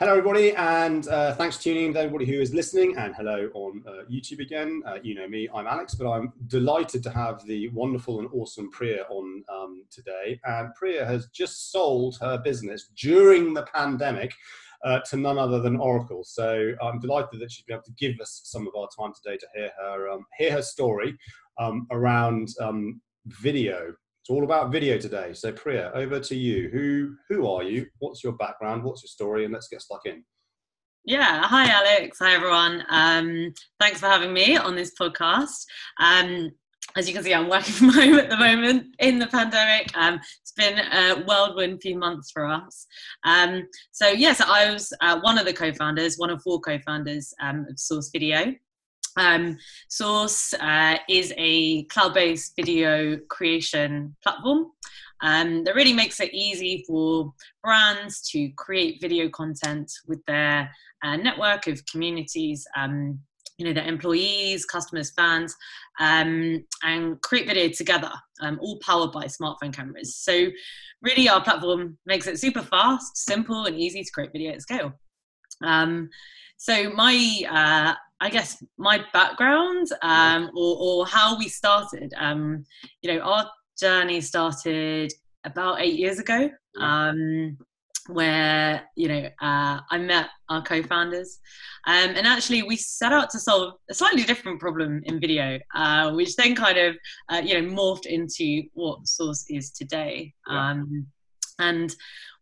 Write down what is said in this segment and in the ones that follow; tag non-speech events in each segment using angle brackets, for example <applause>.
Hello, everybody, and uh, thanks for tuning in to everybody who is listening, and hello on uh, YouTube again. Uh, you know me, I'm Alex, but I'm delighted to have the wonderful and awesome Priya on um, today. And Priya has just sold her business during the pandemic uh, to none other than Oracle. So I'm delighted that she's been able to give us some of our time today to hear her um, hear her story um, around um, video it's all about video today. So Priya, over to you. Who who are you? What's your background? What's your story? And let's get stuck in. Yeah, hi Alex. Hi everyone. Um, thanks for having me on this podcast. Um, as you can see, I'm working <laughs> from home at the moment in the pandemic. Um, it's been a whirlwind few months for us. Um, so yes, I was uh, one of the co-founders, one of four co-founders um, of Sauce Video. Um, Sauce uh, is a cloud based video creation platform um, that really makes it easy for brands to create video content with their uh, network of communities. Um, you know, their employees, customers, fans, um, and create video together, um, all powered by smartphone cameras. So, really, our platform makes it super fast, simple, and easy to create video at scale. Um, so my uh, I guess my background um, or, or how we started. Um, you know, our journey started about eight years ago, um, where you know uh, I met our co-founders, um, and actually we set out to solve a slightly different problem in video, uh, which then kind of uh, you know morphed into what Sauce is today. Yeah. Um, and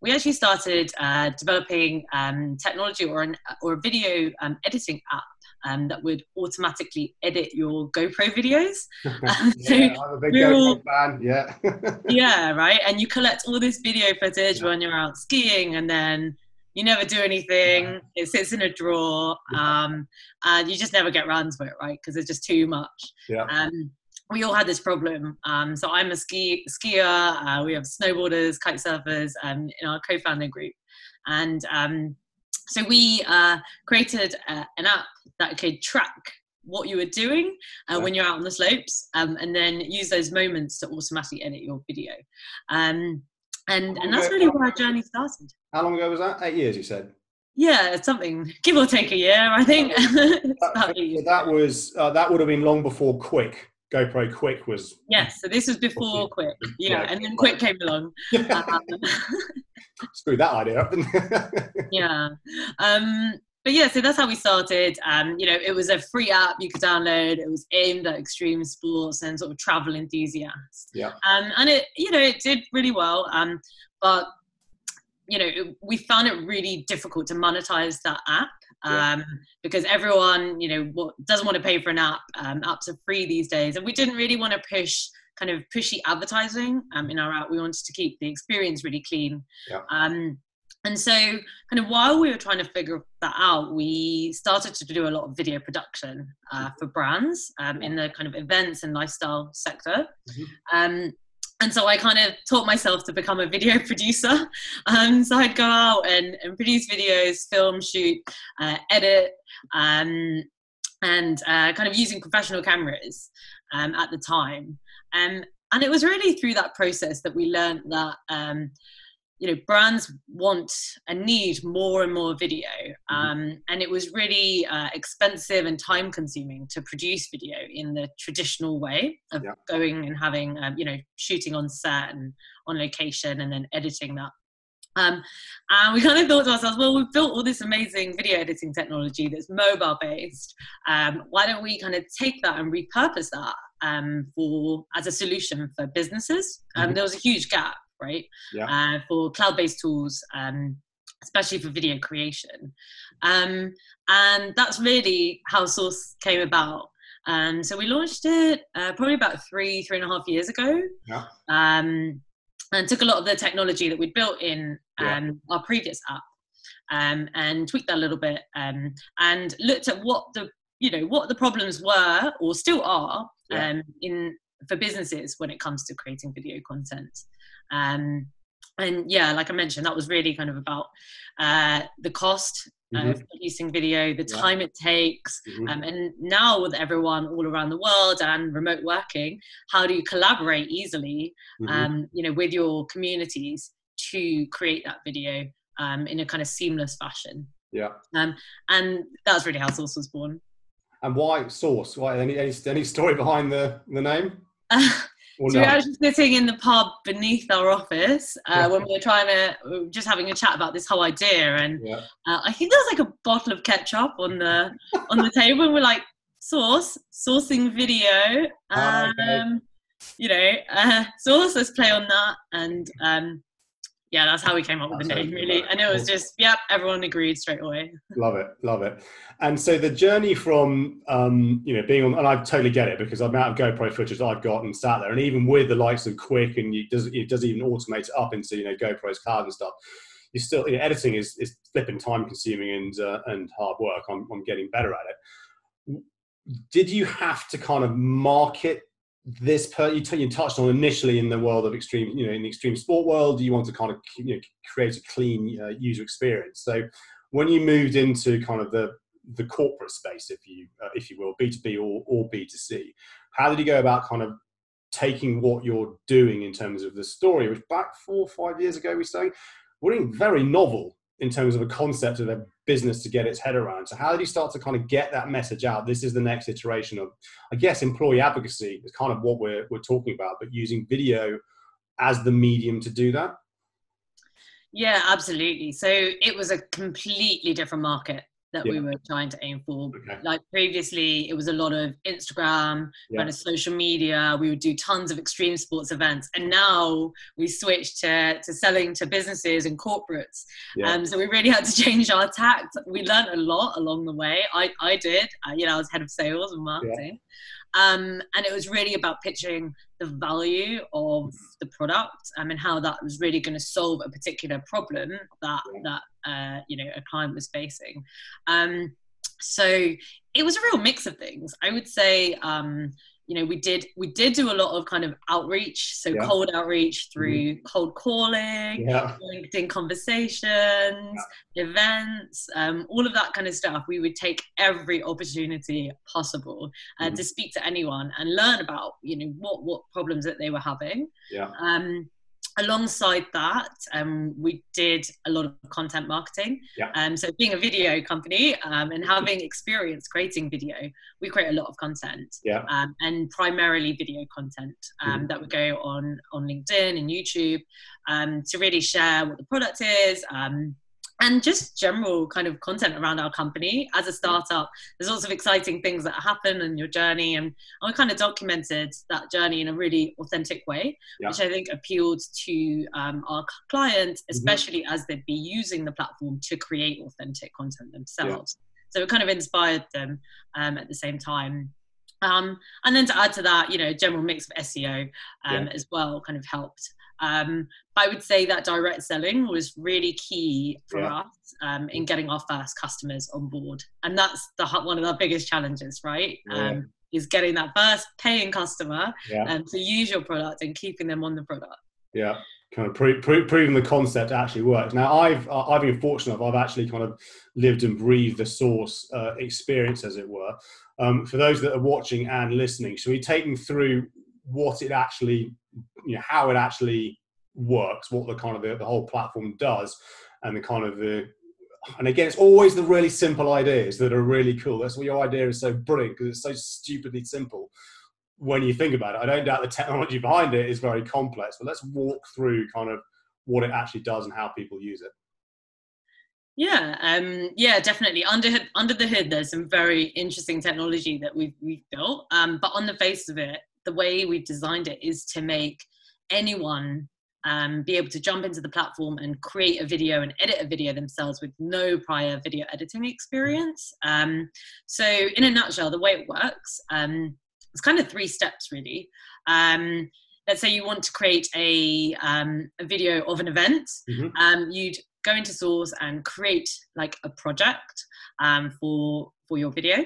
we actually started uh, developing um, technology or, an, or a video um, editing app um, that would automatically edit your GoPro videos. <laughs> Um, yeah, so I'm a big GoPro fan. Yeah. <laughs> yeah, right. And you collect all this video footage yeah. when you're out skiing, and then you never do anything. Yeah. It sits in a drawer, um, and you just never get around to it, right? Because it's just too much. Yeah. Um, we all had this problem. Um, so I'm a ski skier. Uh, we have snowboarders, kite surfers um, in our co-founding group, and um, so we uh, created uh, an app that could track what you were doing uh, when you're out on the slopes, um, and then use those moments to automatically edit your video. Um, and and that's really where our journey started. How long ago was that? Eight years, you said. Yeah, something give or take a year, I think. <laughs> that, that was uh, that would have been long before Quik. GoPro Quik was. Yes, so this was before Quik, yeah, yeah and then Quik came along. <laughs> Um, Screw that idea up. <laughs> yeah, um, but yeah, so that's how we started. Um, you know, it was a free app you could download. It was aimed at extreme sports and sort of travel enthusiasts. Yeah, um, and it, you know, it did really well. Um, but you know, it, we found it really difficult to monetize that app um, yeah. because everyone, you know, doesn't want to pay for an app. Um, apps are free these days, and we didn't really want to push kind of pushy advertising um, in our app. We wanted to keep the experience really clean. Yeah. Um, and so, kind of while we were trying to figure that out, we started to do a lot of video production uh, for brands um, in the kind of events and lifestyle sector. Mm-hmm. And so I kind of taught myself to become a video <laughs> producer. Um, so I'd go out and, and produce videos, film, shoot, uh, edit, um, and uh, kind of using professional cameras um, at the time. Um, and it was really through that process that we learned that um, you know brands want and need more and more video mm-hmm. um, and it was really uh, expensive and time consuming to produce video in the traditional way of yeah. going and having um, you know shooting on set and on location and then editing that um, and we kind of thought to ourselves, well, we've built all this amazing video editing technology that's mobile based. Um, why don't we kind of take that and repurpose that um, for as a solution for businesses? Um, mm-hmm. There was a huge gap right? Yeah. Uh, for cloud-based tools, um, especially for video creation. Um, and that's really how Sauce came about. Um, so we launched it uh, probably about three, three and a half years ago. Yeah. Um, and took a lot of the technology that we'd built in um, yeah. our previous app um, and tweaked that a little bit um, and looked at what the you know what the problems were or still are yeah. um, in for businesses when it comes to creating video content. Um, and yeah, like I mentioned, that was really kind of about uh, the cost mm-hmm. of producing video, the yeah. time it takes, mm-hmm. um, and now with everyone all around the world and remote working, how do you collaborate easily, mm-hmm. um, you know, with your communities to create that video um, in a kind of seamless fashion. Yeah. Um, and that's really how Sauce was born. And why Sauce? Why any any, any story behind the the name? <laughs> Or so we were actually sitting in the pub beneath our office uh, when we were trying to, we were just having a chat about this whole idea, and yeah. uh, I think there was like a bottle of ketchup on the on the table, and we're like, "Sauce, sourcing video, um, oh, okay. you know, uh, sauce. Let's play on that." And um, yeah, that's how we came up with the name, really. And it was just, yep, everyone agreed straight away. <laughs> love it, love it. And so the journey from, um, you know, being on, and I totally get it because the amount of GoPro footage I've got and sat there, and even with the likes of Quik, and it does, it doesn't even automate it up into, you know, GoPro's cloud and stuff. You still, you know, editing is, is flipping time consuming and, uh, and hard work. I'm, I'm getting better at it. Did you have to kind of market this per you, t- you touched on initially in the world of extreme you know in the extreme sport world you want to kind of you know, create a clean uh, user experience. So when you moved into kind of the the corporate space if you uh, if you will b2b or, or b2c how did you go about kind of taking what you're doing in terms of the story which back four or five years ago we saying we're in very novel in terms of a concept of a business to get its head around. So how did you start to kind of get that message out? This is the next iteration of, I guess, employee advocacy is kind of what we're we're talking about, but using video as the medium to do that. Yeah, absolutely. So it was a completely different market that yeah. we were trying to aim for. Okay. Like previously, it was a lot of Instagram, yeah. kind of social media. We would do tons of extreme sports events, and now we switched to, to selling to businesses and corporates. Yeah. Um, so we really had to <laughs> change our tact. We learned a lot along the way. I I did. Uh, you know, I was head of sales and marketing. Um, and it was really about pitching the value of the product um, and how that was really going to solve a particular problem that that uh, you know a client was facing. Um, so it was a real mix of things. I would say um, you know we did we did do a lot of kind of outreach so yeah. cold outreach through mm-hmm. cold calling yeah. linkedin conversations yeah. events um, all of that kind of stuff we would take every opportunity possible uh, mm-hmm. to speak to anyone and learn about you know what what problems that they were having yeah um, alongside that, um, we did a lot of content marketing. Yeah. Um, so being a video company um, and having experience creating video, we create a lot of content. Yeah. Um, and primarily video content mm. that would go on on LinkedIn and YouTube um, to really share what the product is. And just general kind of content around our company as a startup there's lots of exciting things that happen in your journey and i kind of documented that journey in a really authentic way yeah. which i think appealed to um, our clients mm-hmm. especially mm-hmm. as they'd be using the platform to create authentic content themselves yeah. so it kind of inspired them um, at the same time um, and then to add to that, you know, general mix of SEO um, yeah. as well kind of helped. Um, I would say that direct selling was really key for yeah. us um, in getting our first customers on board, and that's the one of our biggest challenges, right? Yeah. Um, is getting that first paying customer yeah. um, to use your product and keeping them on the product. Yeah, kind of pro- pro- proving the concept actually works. Now, I've I've been fortunate. I've actually kind of lived and breathed the sauce uh, experience, as it were. Um, for those that are watching and listening, so we take them through what it actually, you know, how it actually works, what the kind of the, the whole platform does, and the kind of the and again, it's always the really simple ideas that are really cool. That's why your idea is so brilliant because it's so stupidly simple when you think about it. I don't doubt the <laughs> technology behind it is very complex, but let's walk through kind of what it actually does and how people use it. Yeah, um, yeah, definitely. Under under the hood, there's some very interesting technology that we've we've built. Um, but on the face of it, the way we've designed it is to make anyone um, be able to jump into the platform and create a video and edit a video themselves with no prior video editing experience. Um, so, in a nutshell, the way it works, um, it's kind of three steps really. Um, let's say you want to create a, um, a video of an event, mm-hmm. Um, you'd go into Sauce and create like a project for for your video.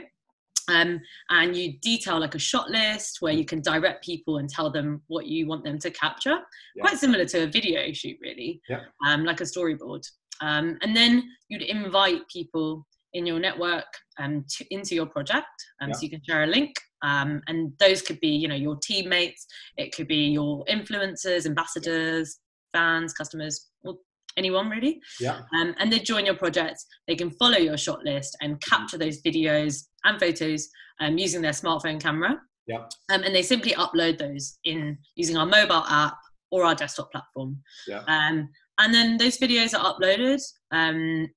Um, and you detail like a shot list where you can direct people and tell them what you want them to capture. Yeah. quite similar to a video shoot really. Yeah. um, like a storyboard. Um, and then you'd invite people in your network um, to, into your project. Um, yeah. so you can share a link. Um, and those could be you know your teammates. It could be your influencers ambassadors fans customers anyone really. Yeah. Um, and they join your project. They can follow your shot list and capture those videos and photos um, using their smartphone camera. Yeah. Um, and they simply upload those in using our mobile app or our desktop platform. Yeah. Um, and then those videos are uploaded. Um,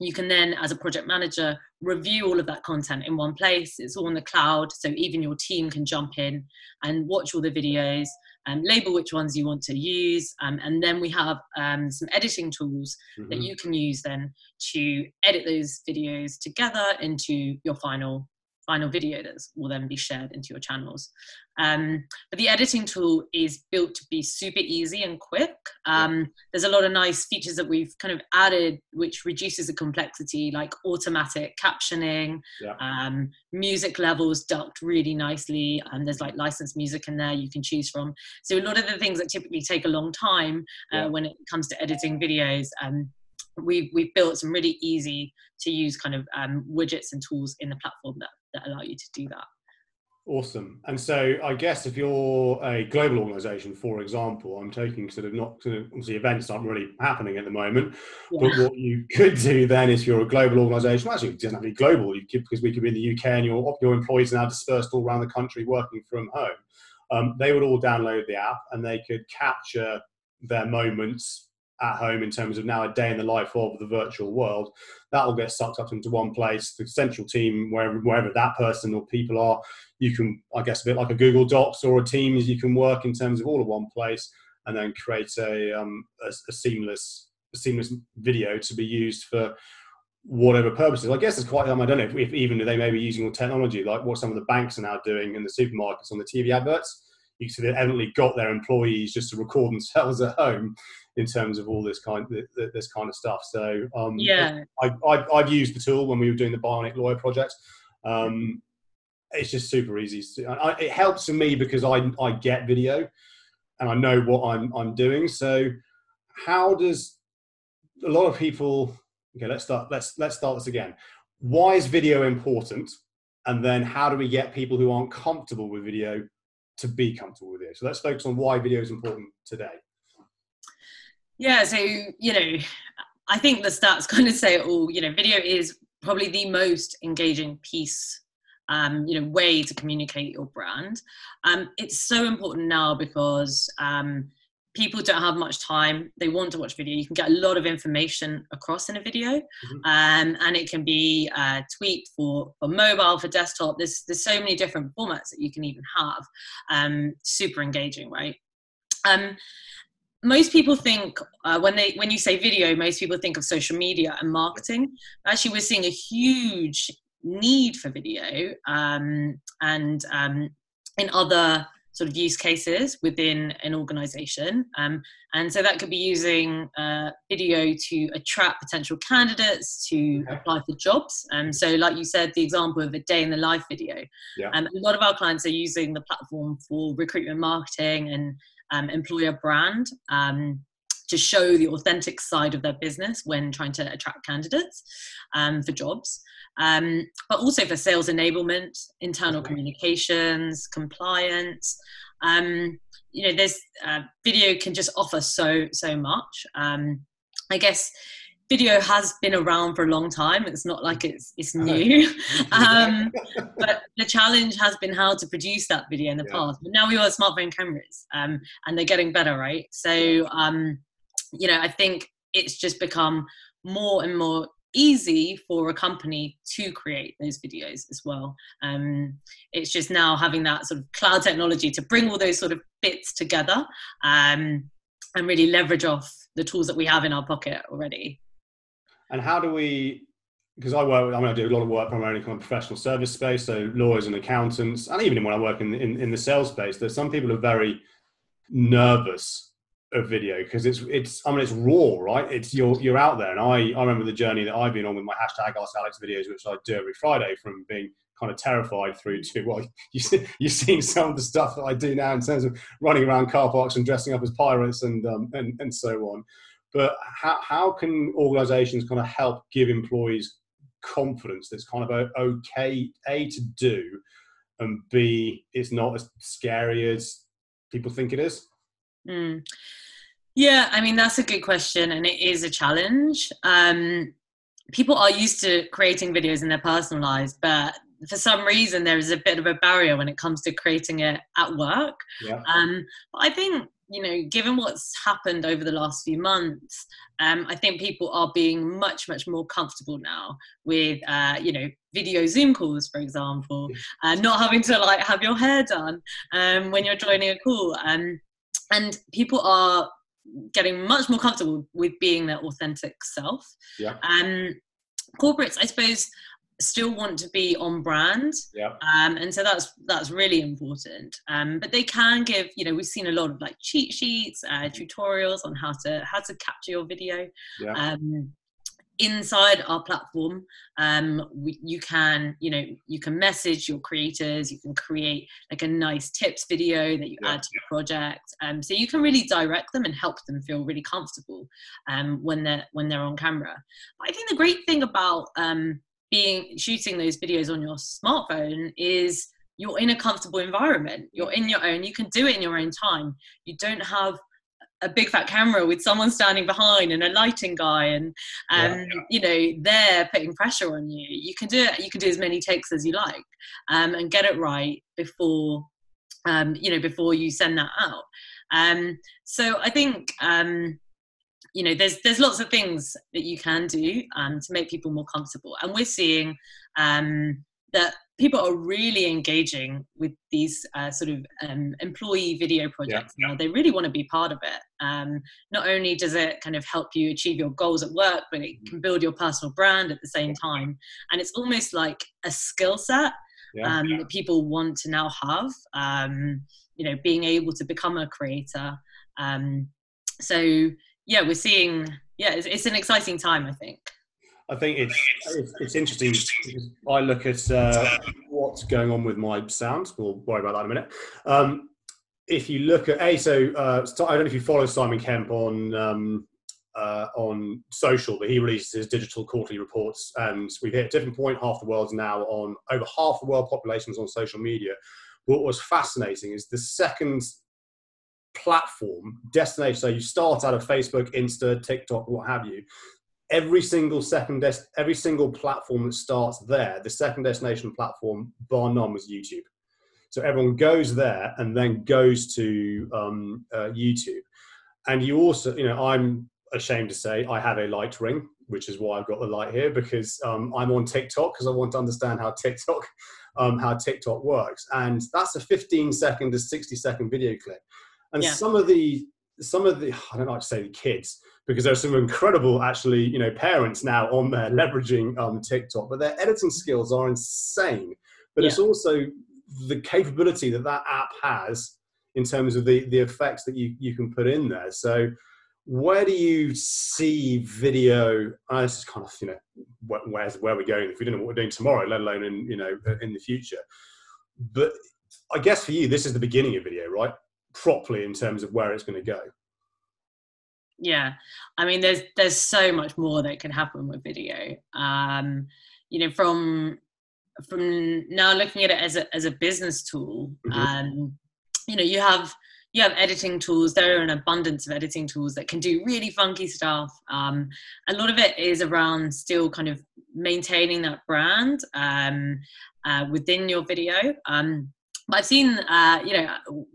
you can then, as a project manager, review all of that content in one place. It's all in the cloud, so even your team can jump in and watch all the videos and label which ones you want to use. Um, and then we have um, some editing tools mm-hmm. that you can use then to edit those videos together into your final final video that will then be shared into your channels. Um, but the editing tool is built to be super easy and quick. Um. There's a lot of nice features that we've kind of added, which reduces the complexity, like automatic captioning, yeah. um, music levels ducked really nicely, and there's like licensed music in there you can choose from. So a lot of the things that typically take a long time uh, yeah. when it comes to editing videos. Um, we've, we've built some really easy to use kind of um, widgets and tools in the platform that, that allow you to do that. Awesome. And so I guess if you're a global organization, for example, I'm taking sort of not sort of obviously events aren't really happening at the moment, yeah. but what you could do then is if you're a global organization, actually it doesn't have to be global, you could, because we could be in the UK and your, your employees are now dispersed all around the country working from home. Um, they would all download the app and they could capture their moments at home in terms of now a day in the life of the virtual world. That will get sucked up into one place. The central team, wherever, wherever that person or people are, you can, I guess, a bit like a Google Docs or a Teams, you can work in terms of all of one place and then create a, um, a, a seamless a seamless video to be used for whatever purposes. I guess it's quite, um, I don't know if, if even they may be using all technology, like what some of the banks are now doing in the supermarkets on the TV adverts. You see, they've evidently got their employees just to record themselves at home in terms of all this kind this kind of stuff. So um, yeah, I, I, have used the tool when we were doing the Bionic Lawyer project. Um, it's just super easy. I, it helps for me because I I get video and I know what I'm I'm doing. So how does a lot of people? Okay, let's start. Let's let's start this again. Why is video important? And then how do we get people who aren't comfortable with video to be comfortable with it? So let's focus on why video is important today. Yeah, so you know, I think the stats <laughs> kind of say it all. You know, video is probably the most engaging piece, um, you know, way to communicate your brand. Um, it's so important now because um, people don't have much time. They want to watch video. You can get a lot of information across in a video, mm-hmm. um, and it can be uh, tweet for for mobile, for desktop. There's there's so many different formats that you can even have. Um, super engaging, right? Most people think uh, when they when you say video most people think of social media and marketing. Actually we're seeing a huge need for video um, and um, in other sort of use cases within an organization. Um, and so that could be using uh, video to attract potential candidates to apply for jobs. Um, so like you said the example of a day in the life video. Yeah. um, a lot of our clients are using the platform for recruitment marketing and um, employer brand um, to show the authentic side of their business when trying to attract candidates um, for jobs, um, but also for sales enablement, internal communications, compliance. Um, you know, there's uh, video can just offer so so much. Um, I guess video has been around for a long time. It's not like it's it's new. <laughs> <laughs> um, but the challenge has been how to produce that video in the yeah. past. But now we all have smartphone cameras, um, and they're getting better, right? So um, you know, I think it's just become more and more easy for a company to create those videos as well. Um, it's just now having that sort of cloud technology to bring all those sort of bits together um, and really leverage off the tools that we have in our pocket already. And how do we? Because I work, I mean, I do a lot of work primarily in the professional service space, so lawyers and accountants, and even when I work in, in, in the sales space, there's some people are very nervous of video because it's it's I mean it's raw, right? It's you're you're out there, and I I remember the journey that I've been on with my hashtag Ask Alex videos, which I do every Friday, from being kind of terrified through to well, <laughs> you see, you've seen some of the stuff that I do now in terms of running around car parks and dressing up as pirates and um, and and so on. But how, how can organizations kind of help give employees confidence that's kind of okay, A, to do, and B, it's not as scary as people think it is? Mm. Yeah, I mean that's a good question, and it is a challenge. Um, people are used to creating videos in their personal lives, but for some reason there is a bit of a barrier when it comes to creating it at work. Yeah. Um, but I think you know, given what's happened over the last few months, um, I think people are being much, much more comfortable now with, uh, you know, video Zoom calls, for example, and uh, not having to like have your hair done um, when you're joining a call. Um, and people are getting much more comfortable with being their authentic self. Yeah. Um, corporates, I suppose, still want to be on brand yeah um, and so that's that's really important um, but they can give you know we've seen a lot of like cheat sheets uh, mm-hmm. tutorials on how to how to capture your video yeah. um, inside our platform um, we, you can you know you can message your creators you can create like a nice tips video that you yeah. add to the project um, so you can really direct them and help them feel really comfortable um, when they're when they're on camera i think the great thing about um, being shooting those videos on your smartphone is you're in a comfortable environment. You're in your own you can do it in your own time. You don't have a big fat camera with someone standing behind and a lighting guy and um, yeah. you know they're putting pressure on you. You can do it you can do as many takes as you like um, and get it right before um, you know before you send that out. Um, so i think um, you know there's there's lots of things that you can do um, to make people more comfortable. And we're seeing um, that people are really engaging with these uh, sort of um, employee video projects yeah, yeah. they really want to be part of it. Um, not only does it kind of help you achieve your goals at work but it can build your personal brand at the same time. And it's almost like a skill set yeah, um, that people want to now have um, you know being able to become a creator. Um, so yeah, we're seeing. Yeah, it's, it's, an exciting time. I think. I think it's it's, it's interesting. I look at uh, what's going on with my sound. We'll worry about that in a minute. Um, if you look at a so uh, I don't know if you follow Simon Kemp on um, uh, on social, but he releases his digital quarterly reports, and we've hit a different point. Half the world's now on over half the world populations on social media. What was fascinating is the second platform, destination. So you start out of Facebook, Insta, TikTok, what have you. Every single second, des- every single platform that starts there, the second destination platform, bar none, was YouTube. So everyone goes there and then goes to um, uh, YouTube. And you also, you know, I'm ashamed to say I have a light ring, which is why I've got the light here because um, I'm on TikTok because I want to understand how TikTok, um, how TikTok works. And that's a 15 second to 60 second video clip and yeah. some of the some of the I don't like to say the kids because there's some incredible actually you know parents now on there leveraging um, TikTok, but their editing skills are insane. But yeah. it's also the capability that that app has in terms of the the effects that you you can put in there. So where do you see video? Uh, this is kind of you know where's where we're going if we don't know what we're doing tomorrow, let alone in you know in the future. But I guess for you, this is the beginning of video, right? Properly in terms of where it's going to go. Yeah. I mean there's there's so much more that can happen with video. Um you know from from now looking at it as a as a business tool mm-hmm. um you know you have you have editing tools. There are an abundance of editing tools that can do really funky stuff. Um, a lot of it is around still kind of maintaining that brand um, uh, within your video. Um, but i've seen uh, you know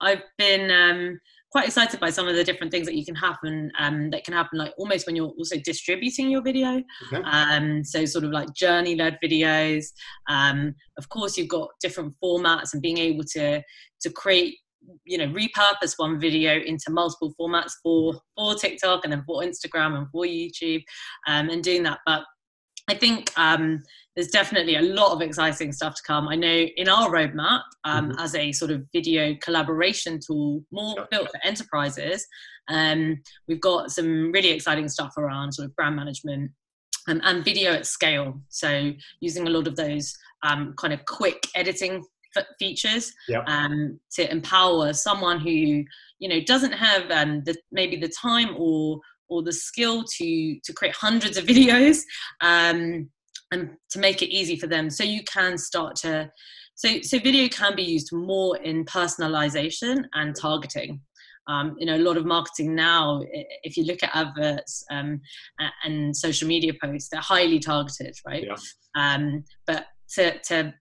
I've been um, quite excited by some of the different things that you can happen um, that can happen like almost when you're also distributing your video. Okay. um, so sort of like journey led videos. Um, of course you've got different formats and being able to to create you know repurpose one video into multiple formats for for tiktok and then for instagram and for youtube um, and doing that. But I think um, there's definitely a lot of exciting stuff to come. I know in our roadmap, um, mm-hmm. as a sort of video collaboration tool, more built for enterprises, um, we've got some really exciting stuff around sort of brand management and, and video at scale. So using a lot of those um, kind of quick editing features yep. Um, to empower someone who you know doesn't have um, the, maybe the time or or the skill to to create hundreds of videos um, and to make it easy for them so you can start to so so video can be used more in personalization and targeting Um, you know, a lot of marketing now, if you look at adverts um, and social media posts, they're highly targeted, right? Yeah. Um, but to, to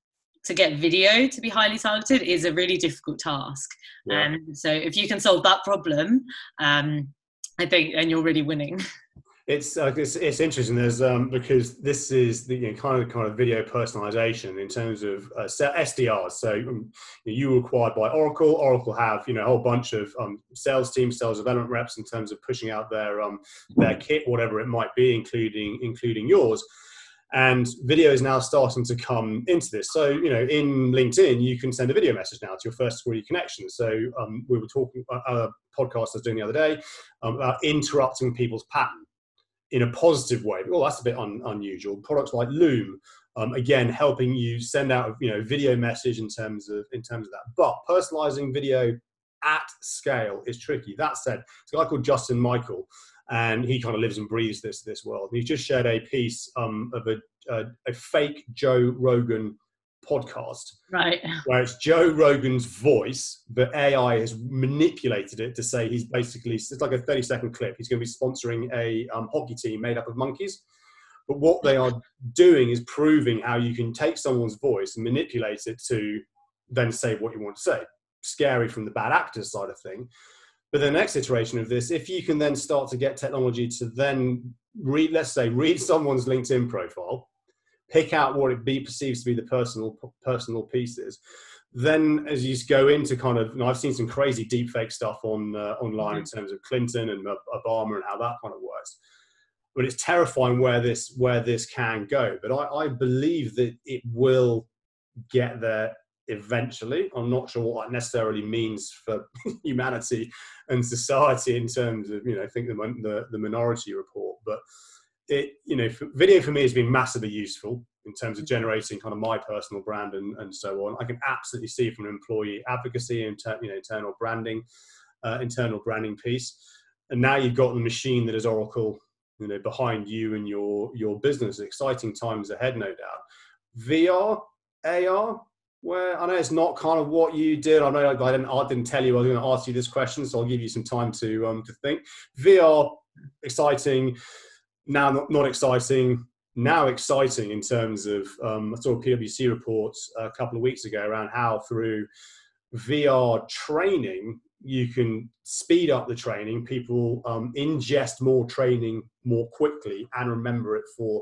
to get video to be highly targeted is a really difficult task. Yeah. Um, so if you can solve that problem, um, I think, and you're really winning. It's, uh, it's, it's interesting. There's um, because this is the you know, kind of kind of video personalization in terms of uh, SDRs. So um, you were acquired by Oracle. Oracle have you know a whole bunch of um, sales teams, sales development reps in terms of pushing out their um, their kit, whatever it might be, including including yours and video is now starting to come into this. So you know in linkedin you can send a video message now to your first degree connection so um, we were talking uh, a podcast i was doing the other day um, about interrupting people's pattern in a positive way. Well that's a bit un- unusual. Products like loom um, again helping you send out a you know video message in terms of in terms of that. But personalizing video at scale is tricky. That said it's a guy called justin michael and he kind of lives and breathes this this world. And he just shared a piece um, of a, a, a fake Joe Rogan podcast, right? Where it's Joe Rogan's voice, but AI has manipulated it to say he's basically it's like a thirty second clip. He's going to be sponsoring a um, hockey team made up of monkeys. But what they are doing is proving how you can take someone's voice and manipulate it to then say what you want to say. Scary from the bad actors side of thing. But the next iteration of this, if you can then start to get technology to then read, let's say, read someone's LinkedIn profile, pick out what it be perceives to be the personal personal pieces, then as you go into kind of, I've seen some crazy deep fake stuff on uh, online mm-hmm. in terms of Clinton and Obama and how that kind of works. But it's terrifying where this where this can go. But I, I believe that it will get there eventually. I'm not sure what that necessarily means for <laughs> humanity and society in terms of, you know, I think the, the, the minority report, but it, you know, video for me has been massively useful in terms of generating kind of my personal brand and, and so on. I can absolutely see from an employee advocacy and, you know, internal branding, uh, internal branding piece. And now you've got the machine that is Oracle, you know, behind you and your, your business. Exciting times ahead, no doubt. VR, AR, where I know it's not kind of what you did. I know I didn't, I didn't tell you I was going to ask you this question, so I'll give you some time to um, to think. VR, exciting. Now, not, not exciting. Now, exciting in terms of um, I saw a PwC report a couple of weeks ago around how through VR training you can speed up the training. People um, ingest more training more quickly and remember it for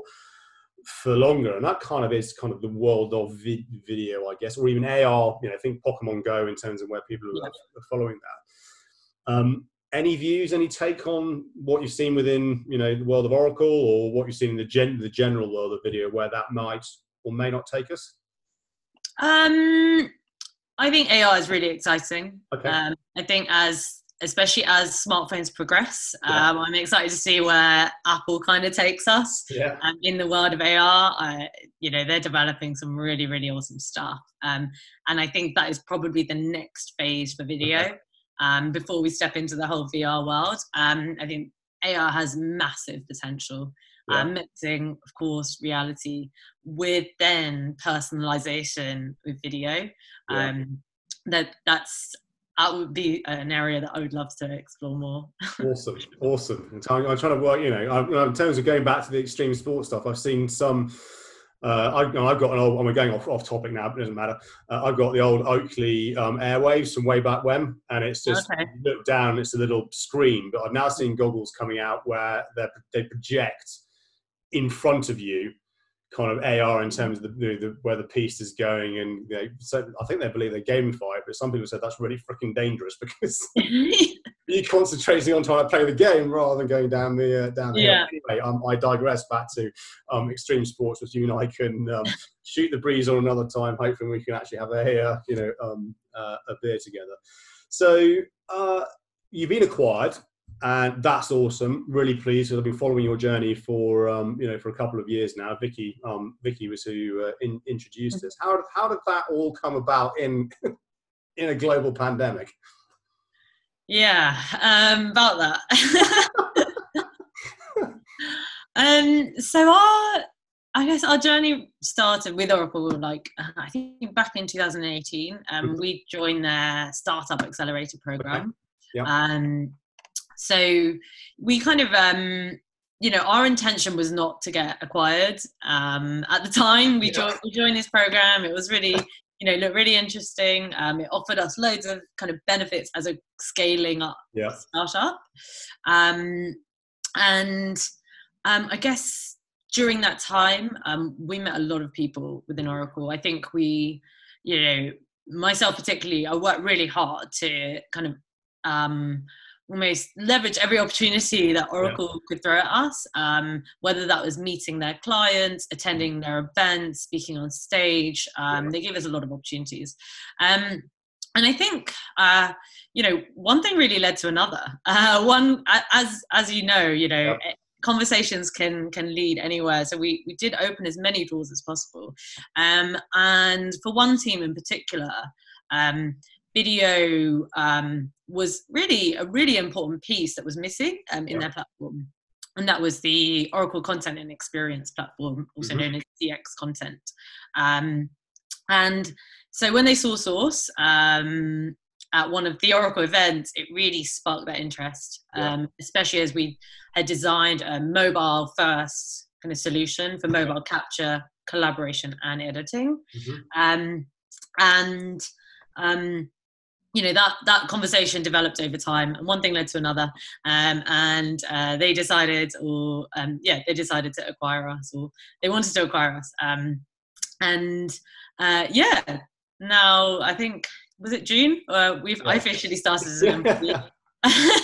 for longer. And that kind of is kind of the world of vi- video, I guess, or even AR, you know, I think Pokemon Go in terms of where people are, yeah. following that. Um, any views, any take on what you've seen within, you know, the world of Oracle or what you've seen in the, gen- the general world of video where that might or may not take us? Um, I think AR is really exciting. Okay. Um, I think as especially as smartphones progress. Yeah. Um, I'm excited to see where Apple kind of takes us yeah. um, in the world of AR. Uh, you know, they're developing some really, really awesome stuff. Um, and I think that is probably the next phase for video okay. Um, before we step into the whole VR world. Um, I think AR has massive potential. Yeah. Um, mixing, of course, reality with then personalization with video. Yeah. that that's that would be an area that I would love to explore more. <laughs> awesome, awesome. I'm, I'm, trying to work. You know, in terms of going back to the extreme sports stuff, I've seen some. Uh, I, have got an old. I'm going off, off topic now, but it doesn't matter. Uh, I've got the old Oakley um, Airwaves from way back when, and it's just okay. look down. It's a little screen, but I've now seen goggles coming out where they project in front of you kind of AR in terms of the, the, the, where the piece is going, and you know, so I think they believe they gamify it, but some people said that's really freaking dangerous <laughs> because <laughs> you're concentrating on trying to play the game rather than going down the uh, down the yeah. hill. Anyway, um, I digress back to um, extreme sports, which you and I can um, shoot the breeze on another time. Hopefully, we can actually have a uh, you know um, uh, a beer together. So uh, you've been acquired and that's awesome. Really pleased because I've been following your journey for um, you know for a couple of years now. Vicky, um, Vicky was who uh, in, introduced us. How how did that all come about in <laughs> in a global pandemic? Yeah, um, about that. <laughs> um, so our I guess our journey started with Oracle like I think back in 2018. Um, mm-hmm. we joined their startup accelerator program. Yeah. Um, so we kind of um, you know our intention was not to get acquired um, at the time we, Yeah. joined, we joined this program it was really you know looked really interesting um, it offered us loads of kind of benefits as a scaling up Yeah. startup um, and um, i guess during that time um, we met a lot of people within oracle i think we you know myself particularly i worked really hard to kind of um, almost leverage every opportunity that Oracle could throw at us, um, whether that was meeting their clients, attending their events, speaking on stage. Um, Yeah. They gave us a lot of opportunities. Um, and I think, uh, you know, one thing really led to another. <laughs> Uh, one, as as you know, you know, Yep. eh, conversations can can lead anywhere. So we we did open as many doors as possible. Um, and for one team in particular, um, video um, was really a really important piece that was missing um, in Yeah. their platform. And that was the Oracle Content and Experience platform, also Mhm. known as CX Content. Um, and so when they saw Sauce um, at one of the Oracle events, it really sparked their interest, Yeah. um, especially as we had designed a mobile first kind of solution for mobile capture, collaboration, and editing. Mhm. Um, and um, you know that that conversation developed over time and one thing led to another um, and uh, they decided or um, yeah they decided to acquire us or they wanted to acquire us um, and uh, yeah now i think was it june uh, we've Yeah. officially started as <laughs> an employee <laughs> <laughs> I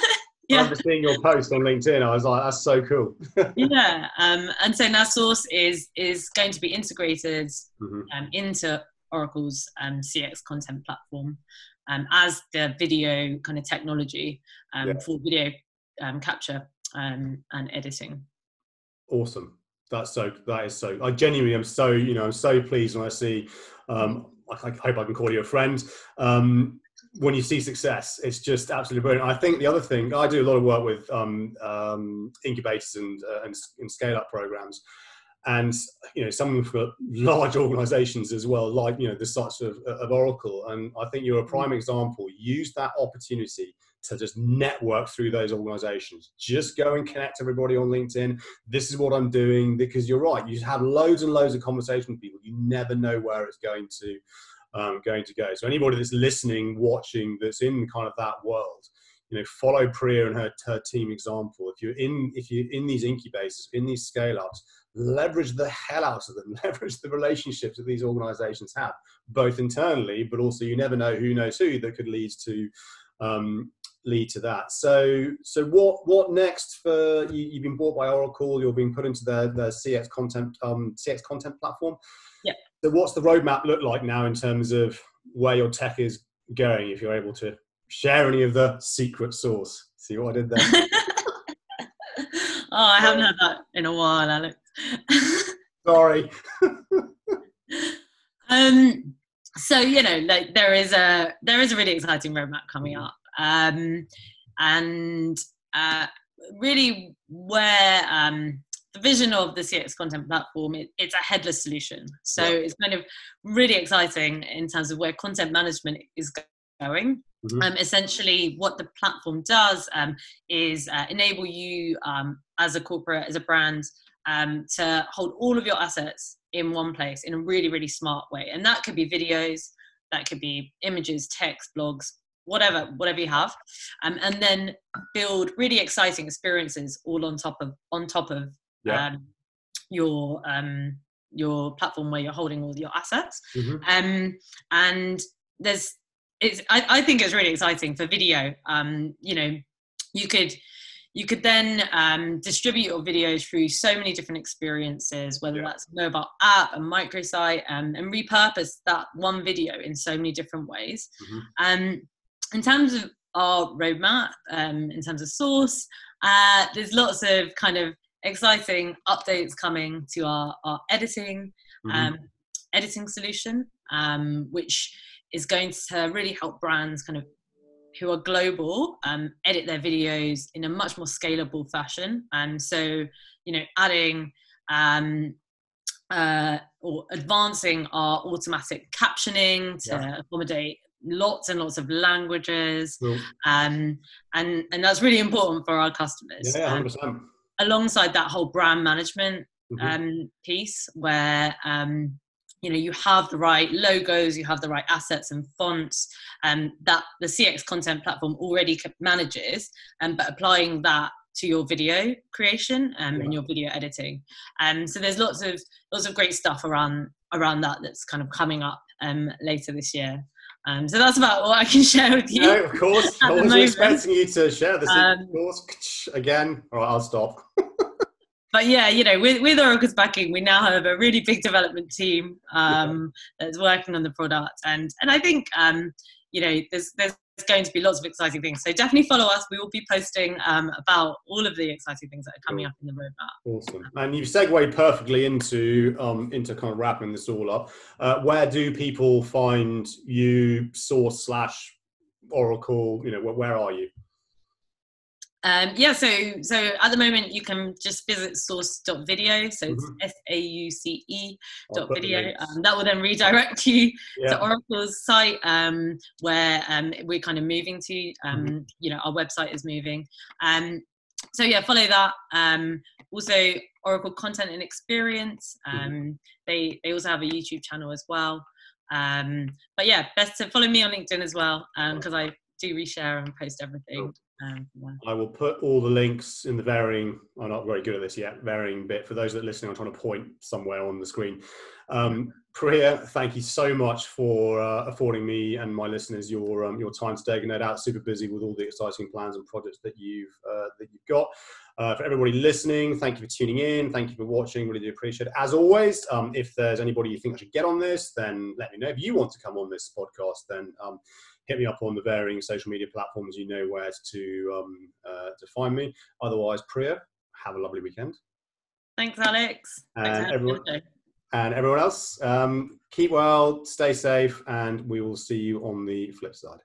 yeah seeing your post on LinkedIn. I was like, that's so cool. yeah um, and so now sauce is is going to be integrated Mhm. um, into Oracle's um, CX content platform um, as the video kind of technology um, Yeah. for video um, capture um, and editing. Awesome. That's so. That is so. I genuinely am so. You know, I'm so pleased when I see. Um, I, I hope I can call you a friend. Um, when you see success, it's just absolutely brilliant. I think the other thing I do a lot of work with um, um, incubators and, uh, and and scale up programs, and you know some for <laughs> large organisations as well, like you know the sorts of, of Oracle. And I think you're a prime example. Use that opportunity to just network through those organisations. Just go and connect everybody on LinkedIn this is what I'm doing because you're right. You have loads and loads of conversation with people. You never know where it's going to um, going to go. So anybody that's listening, watching, that's in kind of that world, you know, follow Priya and her, her team example. If you're in if you're in these incubators, in these scale ups, leverage the hell out of them. <laughs> Leverage the relationships that these organizations have, both internally, but also you never know who knows who that could lead to um, lead to that. So, so what what next for you? You've been bought by Oracle. You're being put into their their CX content um, CX content platform. Yeah. So, what's the roadmap look like now in terms of where your tech is going? If you're able to share any of the secret sauce. See what I did there? <laughs> oh, I haven't had that in a while, Alex. <laughs> Sorry. <laughs> um, so you know, like there is a there is a really exciting roadmap coming up, um, and uh, really where um, the vision of the CX content platform it, it's a headless solution. So Yeah. it's kind of really exciting in terms of where content management is going. Mhm. Um, essentially, what the platform does um, is uh, enable you um, as a corporate, as a brand, um, to hold all of your assets in one place in a really, really smart way. And that could be videos, that could be images, text, blogs, whatever, whatever you have, um, and then build really exciting experiences all on top of on top of Yeah. um, your um, your platform where you're holding all your assets. Mhm. Um, and there's it's I, I think it's really exciting for video. Um, you know, you could you could then um, distribute your videos through so many different experiences, whether Yeah. that's mobile app, a microsite, um, and repurpose that one video in so many different ways. Mhm. Um, in terms of our roadmap, um, in terms of sauce, uh, there's lots of kind of exciting updates coming to our, our editing Mhm. um, editing solution, um, which is going to really help brands kind of who are global um, edit their videos in a much more scalable fashion. And so, you know, adding um, uh, or advancing our automatic captioning to Yeah. accommodate lots and lots of languages, cool. um, and and that's really important for our customers. Yeah, hundred percent. Alongside that whole brand management mm-hmm. um, piece, where um, you know you have the right logos, you have the right assets and fonts, um, that the CX content platform already manages, um, but applying that to your video creation um, yeah. and your video editing. Um, so there's lots of lots of great stuff around around that that's kind of coming up um, later this year. Um, so that's about what I can <laughs> share with you. No, of course. <laughs> I was expecting you to share this. Um, of course, again. All right, I'll stop. <laughs> but yeah, you know, with, with Oracle's backing, we now have a really big development team um, yeah. that's working on the product, and and I think um, you know, there's there's going to be lots of exciting things. So definitely follow us. We will be posting um, about all of the exciting things that are coming up in the roadmap. Awesome. And you've segued perfectly into um, into kind of wrapping this all up. Uh, where do people find you? Sauce slash Oracle. You know, where, where are you? Um, yeah, so so at the moment you can just visit sauce.video, so it's mm-hmm. S A U C E dot video. Um, that will then redirect you yeah. to Oracle's site um, where um, we're kind of moving to. Um, mm-hmm. You know, our website is moving. Um, so yeah, follow that. Um, also, Oracle Content and Experience. Mm-hmm. They they also have a YouTube channel as well. Um, but yeah, best to follow me on LinkedIn as well because I do reshare and post everything. Um, I will put all the links in the varying. I'm not very good at this yet. Varying bit for those that are listening. I'm trying to point somewhere on the screen. Um, Priya, thank you so much for uh, affording me and my listeners your um, your time today. No doubt, super busy with all the exciting plans and projects that you've uh, that you've got. Uh, for everybody listening, thank you for tuning in. Thank you for watching. Really do appreciate it. As always, um, if there's anybody you think I should get on this, then let me know. If you want to come on this podcast, then um, hit me up on the varying social media platforms. You know where to um, uh, to find me. Otherwise, Priya, have a lovely weekend. Thanks, Alex. And Thanks everyone, and everyone else, um, keep well, stay safe, and we will see you on the flip side.